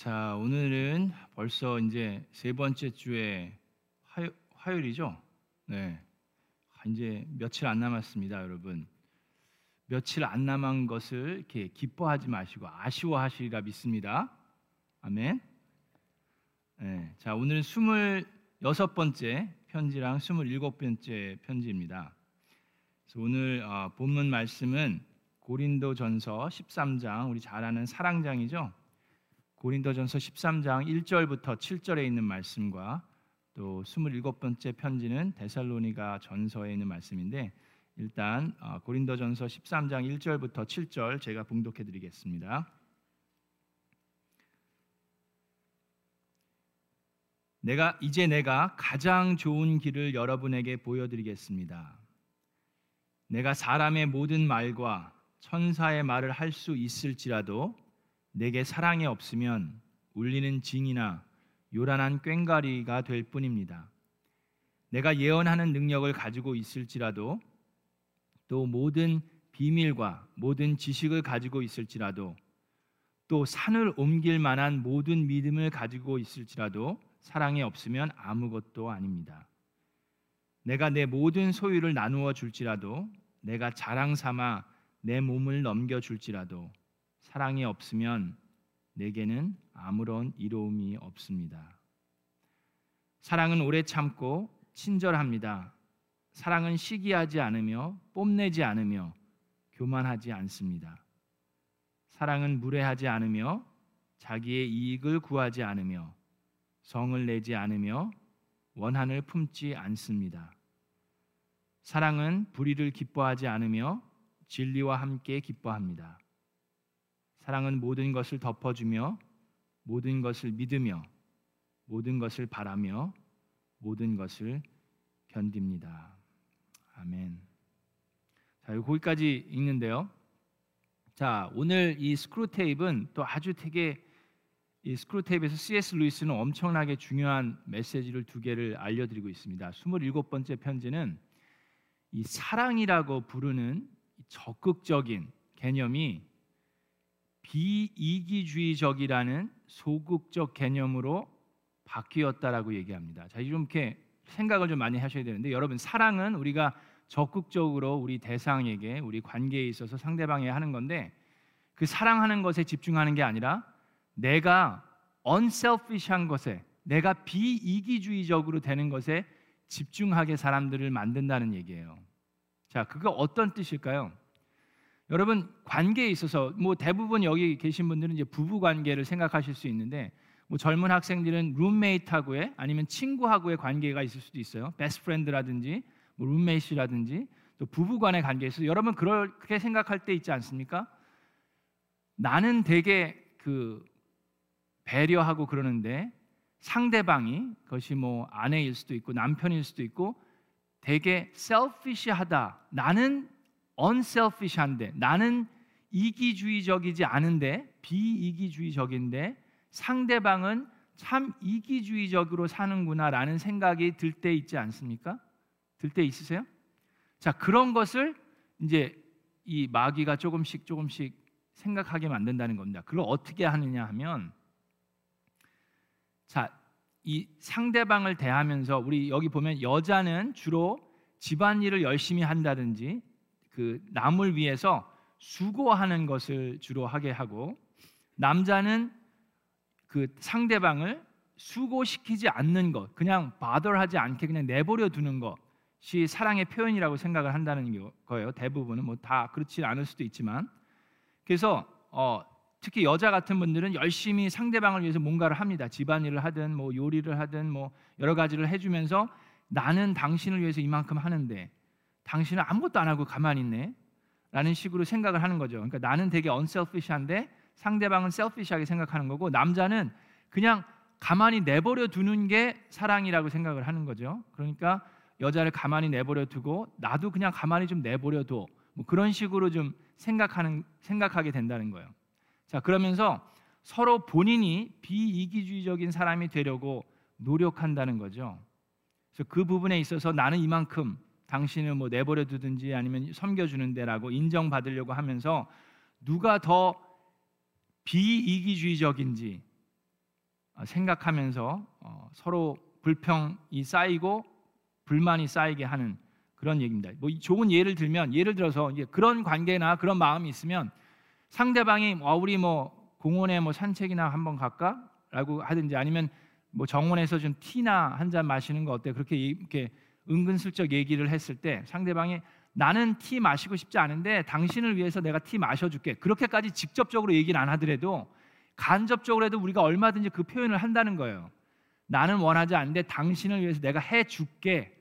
자, 오늘은 벌써 이제 세 번째 주에 화요, 화요일이죠? 네. 이제 며칠 안 남았습니다, 여러분. 며칠 안 남은 것을 이렇게 기뻐하지 마시고 아쉬워하시리라 믿습니다. 아멘. 네. 자, 오늘은 26번째 편지랑 27번째 편지입니다. 그래서 오늘 어, 본문 말씀은 고린도전서 13장 우리 잘 아는 사랑장이죠. 고린도전서 13장 1절부터 7절에 있는 말씀과 또 27번째 편지는 데살로니가 전서에 있는 말씀인데 일단 어, 고린도전서 13장 1절부터 7절 제가 봉독해 드리겠습니다. 내가 이제 내가 가장 좋은 길을 여러분에게 보여 드리겠습니다. 내가 사람의 모든 말과 천사의 말을 할 수 있을지라도 내게 사랑이 없으면 울리는 징이나 요란한 꽹과리가 될 뿐입니다. 내가 예언하는 능력을 가지고 있을지라도 또 모든 비밀과 모든 지식을 가지고 있을지라도 또 산을 옮길 만한 모든 믿음을 가지고 있을지라도 사랑이 없으면 아무것도 아닙니다. 내가 내 모든 소유를 나누어 줄지라도 내가 자랑 삼아 내 몸을 넘겨 줄지라도 사랑이 없으면 내게는 아무런 이로움이 없습니다. 사랑은 오래 참고 친절합니다. 사랑은 시기하지 않으며 뽐내지 않으며 교만하지 않습니다. 사랑은 무례하지 않으며 자기의 이익을 구하지 않으며 성을 내지 않으며 원한을 품지 않습니다. 사랑은 불의를 기뻐하지 않으며 진리와 함께 기뻐합니다. 사랑은 모든 것을 덮어주며 모든 것을 믿으며 모든 것을 바라며 모든 것을 견딥니다. 아멘. 자, 거기까지 읽는데요. 자, 오늘 이 스크루 테이프는 또 아주 되게 이 스크루 테이프에서 C.S. 루이스는 엄청나게 중요한 메시지를 두 개를 알려드리고 있습니다. 27번째 편지는 이 사랑이라고 부르는 적극적인 개념이 비이기주의적이라는 소극적 개념으로 바뀌었다라고 얘기합니다. 자, 좀 이렇게 생각을 좀 많이 하셔야 되는데 여러분 사랑은 우리가 적극적으로 우리 대상에게 우리 관계에 있어서 상대방에 하는 건데 그 사랑하는 것에 집중하는 게 아니라 내가 unselfish한 것에 내가 비이기주의적으로 되는 것에 집중하게 사람들을 만든다는 얘기예요. 자, 그거 어떤 뜻일까요? 여러분 관계에 있어서 뭐 대부분 여기 계신 분들은 이제 부부 관계를 생각하실 수 있는데 뭐 젊은 학생들은 룸메이트하고의 아니면 친구하고의 관계가 있을 수도 있어요. best friend라든지 뭐 룸메이트라든지 또 부부 간의 관계에서 여러분 그렇게 생각할 때 있지 않습니까? 나는 되게 그 배려하고 그러는데 상대방이 그것이 뭐 아내일 수도 있고 남편일 수도 있고 되게 셀피시하다. 나는 unselfish한데 나는 이기주의적이지 않은데 비이기주의적인데 상대방은 참 이기주의적으로 사는구나라는 생각이 들 때 있지 않습니까? 들 때 있으세요? 자, 그런 것을 이제 이 마귀가 조금씩 조금씩 생각하게 만든다는 겁니다. 그걸 어떻게 하느냐 하면 자, 이 상대방을 대하면서 우리 여기 보면 여자는 주로 집안일을 열심히 한다든지 그 남을 위해서 수고하는 것을 주로 하게 하고 남자는 그 상대방을 수고시키지 않는 것, 그냥 바더하지 않게 그냥 내버려 두는 것이 사랑의 표현이라고 생각을 한다는 거예요. 대부분은 뭐 다 그렇지 않을 수도 있지만 그래서 어, 특히 여자 같은 분들은 열심히 상대방을 위해서 뭔가를 합니다. 집안일을 하든 뭐 요리를 하든 뭐 여러 가지를 해주면서 나는 당신을 위해서 이만큼 하는데 당신은 아무것도 안 하고 가만히 있네. 라는 식으로 생각을 하는 거죠. 그러니까 나는 되게 unselfish한데 상대방은 selfish하게 생각하는 거고 남자는 그냥 가만히 내버려 두는 게 사랑이라고 생각을 하는 거죠. 그러니까 여자를 가만히 내버려 두고 나도 그냥 가만히 좀 내버려 둬. 뭐 그런 식으로 좀 생각하는 생각하게 된다는 거예요. 자, 그러면서 서로 본인이 비이기주의적인 사람이 되려고 노력한다는 거죠. 그래서 그 부분에 있어서 나는 이만큼 당신을 뭐 내버려 두든지 아니면 섬겨주는데라고 인정받으려고 하면서 누가 더 비이기주의적인지 어, 생각하면서 어, 서로 불평이 쌓이고 불만이 쌓이게 하는 그런 얘기입니다. 뭐 좋은 예를 들면 예를 들어서 이제 그런 관계나 그런 마음이 있으면 상대방이 어, 우리 뭐 공원에 뭐 산책이나 한번 갈까라고 하든지 아니면 뭐 정원에서 좀 티나 한 잔 마시는 거 어때? 그렇게 이렇게 은근슬쩍 얘기를 했을 때 상대방이 나는 티 마시고 싶지 않은데 당신을 위해서 내가 티 마셔줄게. 그렇게까지 직접적으로 얘기를 안 하더라도 간접적으로 해도 우리가 얼마든지 그 표현을 한다는 거예요. 나는 원하지 않는데 당신을 위해서 내가 해줄게.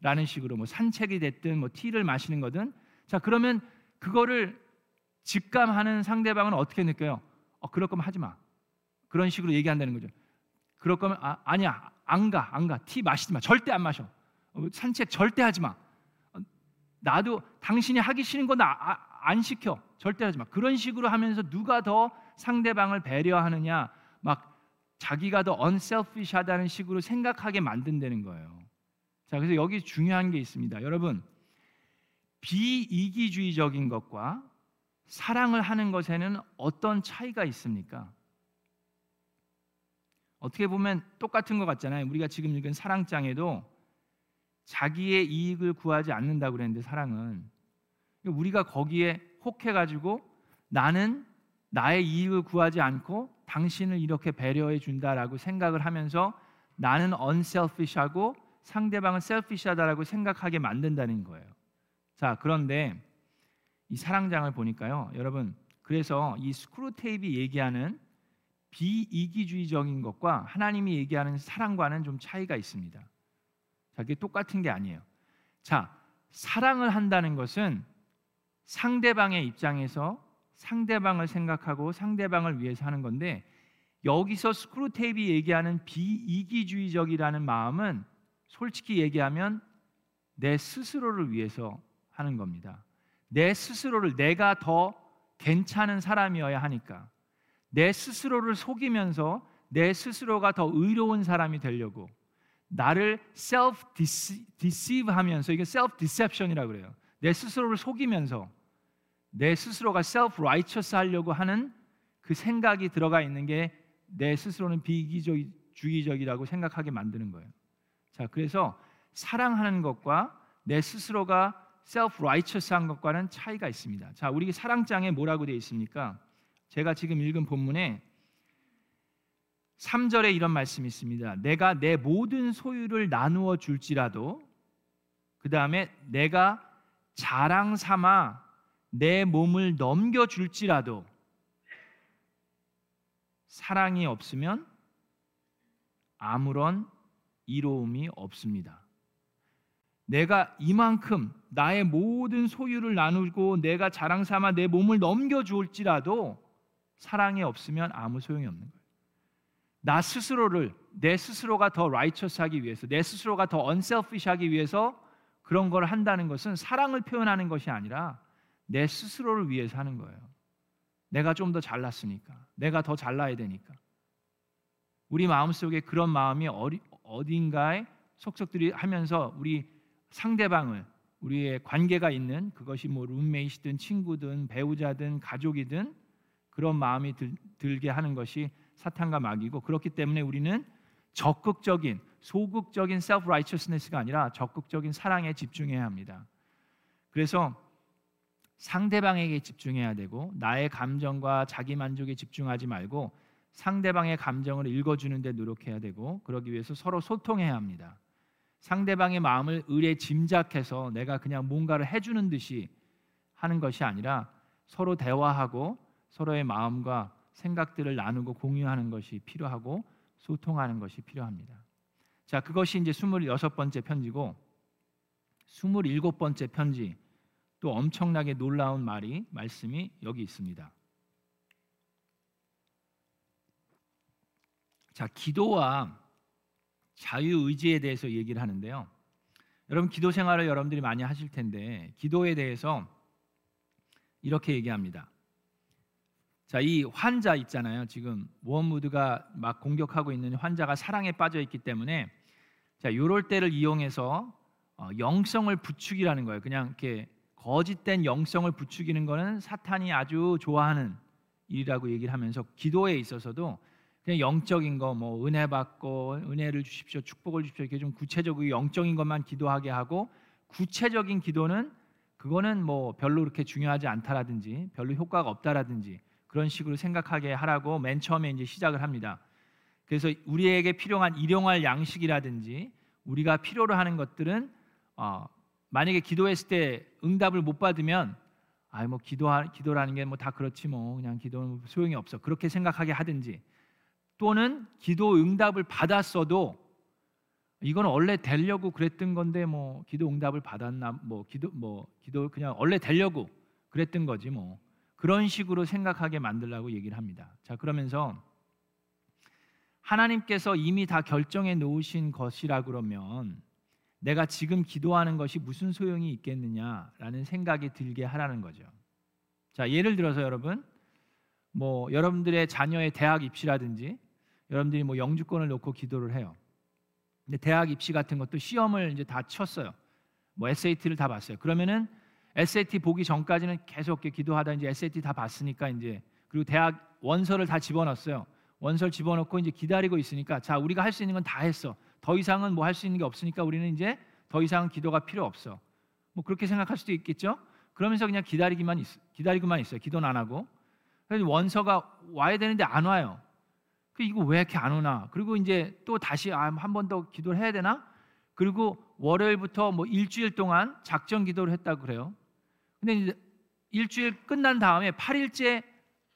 라는 식으로 뭐 산책이 됐든 뭐 티를 마시는 거든 자 그러면 그거를 직감하는 상대방은 어떻게 느껴요? 어 그럴 거면 하지 마 그런 식으로 얘기한다는 거죠. 그럴 거면 아, 아니야 안 가 안 가 티 마시지 마 절대 안 마셔 어, 산책 절대 하지 마 어, 나도 당신이 하기 싫은 건안 아, 시켜 절대 하지 마 그런 식으로 하면서 누가 더 상대방을 배려하느냐 막 자기가 더 unselfish하다는 식으로 생각하게 만든다는 거예요. 자, 그래서 여기 중요한 게 있습니다. 여러분, 비이기주의적인 것과 사랑을 하는 것에는 어떤 차이가 있습니까? 어떻게 보면 똑같은 것 같잖아요. 우리가 지금 읽은 사랑장에도 자기의 이익을 구하지 않는다고 그랬는데 사랑은 우리가 거기에 혹해 가지고 나는 나의 이익을 구하지 않고 당신을 이렇게 배려해 준다라고 생각을 하면서 나는 unselfish하고 상대방은 셀피시하다라고 생각하게 만든다는 거예요. 자, 그런데 이 사랑장을 보니까요. 여러분, 그래서 이 스크루테이프 얘기하는 비이기주의적인 것과 하나님이 얘기하는 사랑과는 좀 차이가 있습니다. 자, 그게 똑같은 게 아니에요. 자, 사랑을 한다는 것은 상대방의 입장에서 상대방을 생각하고 상대방을 위해서 하는 건데 여기서 스크루테이프 얘기하는 비이기주의적이라는 마음은 솔직히 얘기하면 내 스스로를 위해서 하는 겁니다. 내 스스로를 내가 더 괜찮은 사람이어야 하니까 내 스스로를 속이면서 내 스스로가 더 의로운 사람이 되려고 나를 self deceive 하면서 이게 self deception이라고 그래요. 내 스스로를 속이면서 내 스스로가 self righteous 하려고 하는 그 생각이 들어가 있는 게 내 스스로는 비기주의적이라고 생각하게 만드는 거예요. 자, 그래서 사랑하는 것과 내 스스로가 self righteous한 것과는 차이가 있습니다. 자, 우리 사랑장에 뭐라고 되어 있습니까? 제가 지금 읽은 본문에 3절에 이런 말씀이 있습니다. 내가 내 모든 소유를 나누어 줄지라도 그 다음에 내가 자랑 삼아 내 몸을 넘겨 줄지라도 사랑이 없으면 아무런 이로움이 없습니다. 내가 이만큼 나의 모든 소유를 나누고 내가 자랑 삼아 내 몸을 넘겨 주올지라도 사랑이 없으면 아무 소용이 없는. 나 스스로를 내 스스로가 더 라이처스하기 위해서 내 스스로가 더 언셀피시하기 위해서 그런 걸 한다는 것은 사랑을 표현하는 것이 아니라 내 스스로를 위해서 하는 거예요. 내가 좀 더 잘났으니까. 내가 더 잘나야 되니까. 우리 마음 속에 그런 마음이 어리, 어딘가에 속속들이 하면서 우리 상대방을 우리의 관계가 있는 그것이 뭐 룸메이트든 친구든 배우자든 가족이든 그런 마음이 들, 들게 하는 것이 사탄과 마귀고 그렇기 때문에 우리는 적극적인 소극적인 self righteousness가 아니라 적극적인 사랑에 집중해야 합니다. 그래서 상대방에게 집중해야 되고 나의 감정과 자기 만족에 집중하지 말고 상대방의 감정을 읽어주는 데 노력해야 되고 그러기 위해서 서로 소통해야 합니다. 상대방의 마음을 의뢰 짐작해서 내가 그냥 뭔가를 해주는 듯이 하는 것이 아니라 서로 대화하고 서로의 마음과 생각들을 나누고 공유하는 것이 필요하고 소통하는 것이 필요합니다. 자, 그것이 이제 26번째 편지고 27번째 편지 또 엄청나게 놀라운 말이 말씀이 여기 있습니다. 자, 기도와 자유 의지에 대해서 얘기를 하는데요. 여러분 기도 생활을 여러분들이 많이 하실 텐데 기도에 대해서 이렇게 얘기합니다. 자, 이 환자 있잖아요. 지금 워무드가 막 공격하고 있는 환자가 사랑에 빠져 있기 때문에 자, 요럴 때를 이용해서 어, 영성을 부추기라는 거예요. 그냥 이렇게 거짓된 영성을 부추기는 거는 사탄이 아주 좋아하는 일이라고 얘기를 하면서 기도에 있어서도 그냥 영적인 거 뭐 은혜 받고 은혜를 주십시오, 축복을 주십시오 이렇게 좀 구체적이고 영적인 것만 기도하게 하고 구체적인 기도는 그거는 뭐 별로 그렇게 중요하지 않다라든지 별로 효과가 없다라든지 그런 식으로 생각하게 하라고 맨 처음에 이제 시작을 합니다. 그래서 우리에게 필요한 일용할 양식이라든지 우리가 필요로 하는 것들은 어, 만약에 기도했을 때 응답을 못 받으면 아뭐 기도 기도라는 게 뭐 다 그렇지 뭐. 그냥 기도는 소용이 없어. 그렇게 생각하게 하든지 또는 기도 응답을 받았어도 이건 원래 되려고 그랬던 건데 뭐 기도 응답을 받았나 뭐 기도 뭐 기도 그냥 원래 되려고 그랬던 거지 뭐 그런 식으로 생각하게 만들라고 얘기를 합니다. 자 그러면서 하나님께서 이미 다 결정해 놓으신 것이라 그러면 내가 지금 기도하는 것이 무슨 소용이 있겠느냐라는 생각이 들게 하라는 거죠. 자 예를 들어서 여러분 뭐 여러분들의 자녀의 대학 입시라든지 여러분들이 뭐 영주권을 놓고 기도를 해요. 근데 대학 입시 같은 것도 시험을 이제 다 쳤어요. 뭐 SAT를 다 봤어요. 그러면은 SAT 보기 전까지는 계속 기도하다 이제 SAT 다 봤으니까 이제 그리고 대학 원서를 다 집어넣었어요. 원서를 집어넣고 이제 기다리고 있으니까 자 우리가 할 수 있는 건 다 했어. 더 이상은 뭐 할 수 있는 게 없으니까 우리는 이제 더 이상 기도가 필요 없어. 뭐 그렇게 생각할 수도 있겠죠. 그러면서 그냥 기다리기만 있, 기다리고만 있어요. 기도는 안 하고. 그래서 원서가 와야 되는데 안 와요. 그 이거 왜 이렇게 안 오나? 그리고 이제 또 다시 아, 한 번 더 기도를 해야 되나? 그리고 월요일부터 뭐 일주일 동안 작전 기도를 했다 그래요. 근데 이제 일주일 끝난 다음에 8일째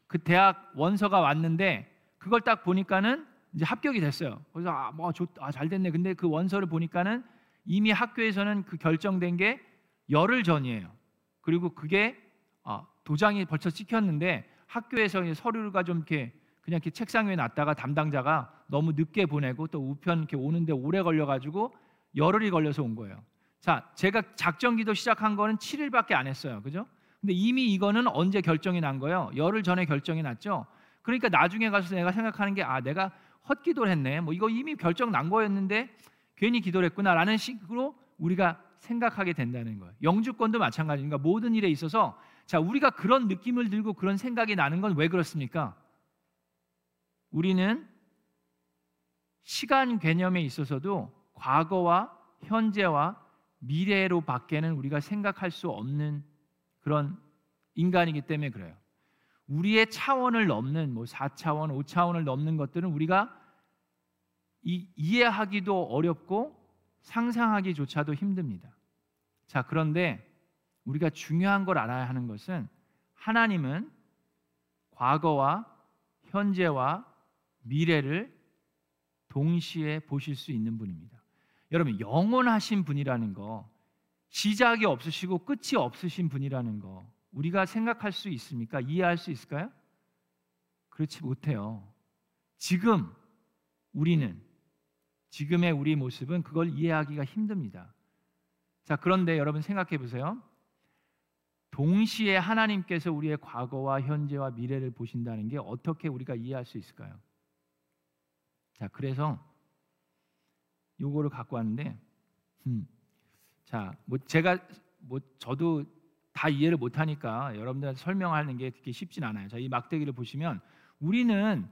그 대학 원서가 왔는데 그걸 딱 보니까는 이제 합격이 됐어요. 그래서 아, 뭐 좋, 아, 잘 됐네. 근데 그 원서를 보니까는 이미 학교에서는 그 결정된 게 열흘 전이에요. 그리고 그게 아, 도장이 벌써 찍혔는데 학교에서 서류가 좀 이렇게 그냥 이렇게 책상 위에 놨다가 담당자가 너무 늦게 보내고 또 우편 이렇게 오는데 오래 걸려가지고 열흘이 걸려서 온 거예요. 자, 제가 작전 기도 시작한 거는 7일밖에 안 했어요. 그죠? 근데 이미 이거는 언제 결정이 난 거예요? 열흘 전에 결정이 났죠. 그러니까 나중에 가서 내가 생각하는 게 아, 내가 헛기도를 했네. 뭐 이거 이미 결정 난 거였는데 괜히 기도를 했구나라는 식으로 우리가 생각하게 된다는 거예요. 영주권도 마찬가지니까 모든 일에 있어서 자, 우리가 그런 느낌을 들고 그런 생각이 나는 건 왜 그렇습니까? 우리는 시간 개념에 있어서도 과거와 현재와 미래로 밖에는 우리가 생각할 수 없는 그런 인간이기 때문에 그래요. 우리의 차원을 넘는 뭐 4차원, 5차원을 넘는 것들은 우리가 이, 이해하기도 어렵고 상상하기조차도 힘듭니다. 자, 그런데 우리가 중요한 걸 알아야 하는 것은 하나님은 과거와 현재와 미래를 동시에 보실 수 있는 분입니다. 여러분 영원하신 분이라는 거 시작이 없으시고 끝이 없으신 분이라는 거 우리가 생각할 수 있습니까? 이해할 수 있을까요? 그렇지 못해요. 지금 우리는 지금의 우리 모습은 그걸 이해하기가 힘듭니다. 자, 그런데 여러분 생각해 보세요. 동시에 하나님께서 우리의 과거와 현재와 미래를 보신다는 게 어떻게 우리가 이해할 수 있을까요? 자, 그래서 요거를 갖고 왔는데, 음, 자, 뭐 제가 뭐 저도 다 이해를 못 하니까 여러분들한테 설명하는 게 그렇게 쉽진 않아요. 자, 이 막대기를 보시면 우리는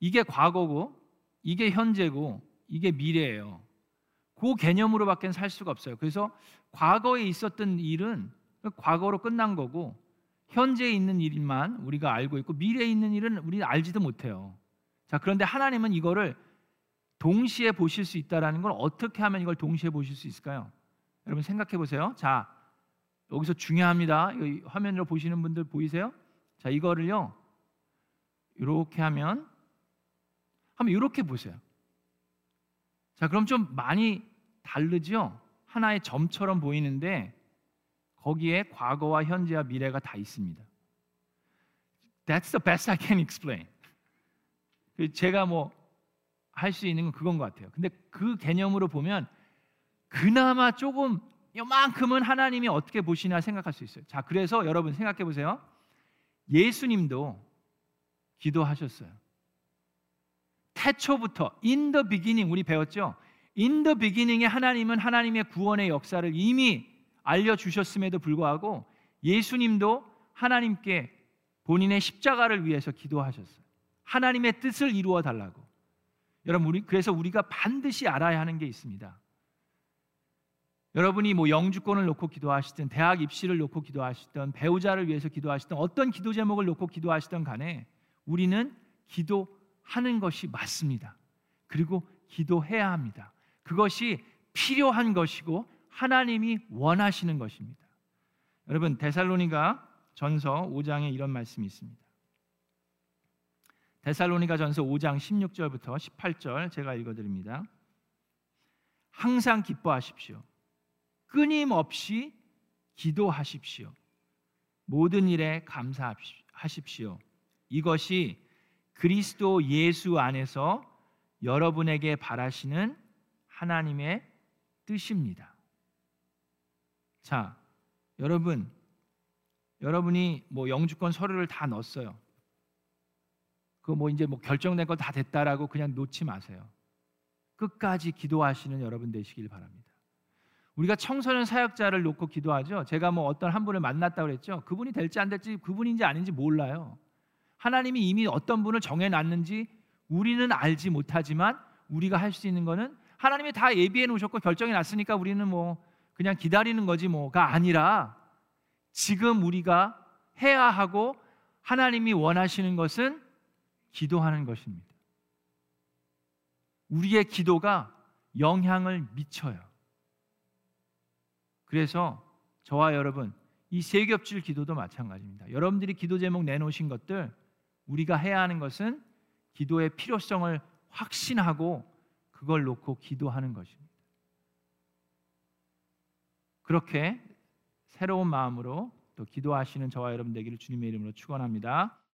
이게 과거고 이게 현재고 이게 미래예요. 그 개념으로밖에 살 수가 없어요. 그래서 과거에 있었던 일은 과거로 끝난 거고 현재에 있는 일만 우리가 알고 있고 미래에 있는 일은 우리는 알지도 못해요. 자, 그런데 하나님은 이거를 동시에 보실 수 있다라는 걸 어떻게 하면 이걸 동시에 보실 수 있을까요? 여러분 생각해 보세요. 자, 여기서 중요합니다. 화면으로 보시는 분들 보이세요? 자, 이거를요. 이렇게 하면 한번 이렇게 보세요. 자, 그럼 좀 많이 다르죠? 하나의 점처럼 보이는데 거기에 과거와 현재와 미래가 다 있습니다. That's the best I can explain. 그 제가 뭐 할 수 있는 건 그건 것 같아요. 근데 그 개념으로 보면 그나마 조금 요만큼은 하나님이 어떻게 보시나 생각할 수 있어요. 자, 그래서 여러분 생각해 보세요. 예수님도 기도하셨어요. 태초부터 in the beginning 우리 배웠죠? in the beginning에 하나님은 하나님의 구원의 역사를 이미 알려 주셨음에도 불구하고 예수님도 하나님께 본인의 십자가를 위해서 기도하셨어요. 하나님의 뜻을 이루어 달라고. 여러분 우리 그래서 우리가 반드시 알아야 하는 게 있습니다. 여러분이 뭐 영주권을 놓고 기도하시든 대학 입시를 놓고 기도하시든 배우자를 위해서 기도하시든 어떤 기도 제목을 놓고 기도하시든 간에 우리는 기도하는 것이 맞습니다. 그리고 기도해야 합니다. 그것이 필요한 것이고 하나님이 원하시는 것입니다. 여러분 데살로니가 전서 5장에 이런 말씀이 있습니다. 데살로니가 전서 5장 16절부터 18절 제가 읽어 드립니다. 항상 기뻐하십시오. 끊임없이 기도하십시오. 모든 일에 감사하십시오. 이것이 그리스도 예수 안에서 여러분에게 바라시는 하나님의 뜻입니다. 자, 여러분, 여러분이 뭐 영주권 서류를 다 넣었어요. 그 뭐 이제 뭐 결정된 거 다 됐다라고 그냥 놓지 마세요. 끝까지 기도하시는 여러분 되시길 바랍니다. 우리가 청소년 사역자를 놓고 기도하죠. 제가 뭐 어떤 한 분을 만났다 그랬죠. 그분이 될지 안 될지 그분인지 아닌지 몰라요. 하나님이 이미 어떤 분을 정해 놨는지 우리는 알지 못하지만 우리가 할 수 있는 거는 하나님이 다 예비해 놓으셨고 결정해 놨으니까 우리는 뭐 그냥 기다리는 거지 뭐가 아니라 지금 우리가 해야 하고 하나님이 원하시는 것은 기도하는 것입니다. 우리의 기도가 영향을 미쳐요. 그래서 저와 여러분 이 세겹질 기도도 마찬가지입니다. 여러분들이 기도 제목 내놓으신 것들 우리가 해야 하는 것은 기도의 필요성을 확신하고 그걸 놓고 기도하는 것입니다. 그렇게 새로운 마음으로 또 기도하시는 저와 여러분 되기를 주님의 이름으로 축원합니다.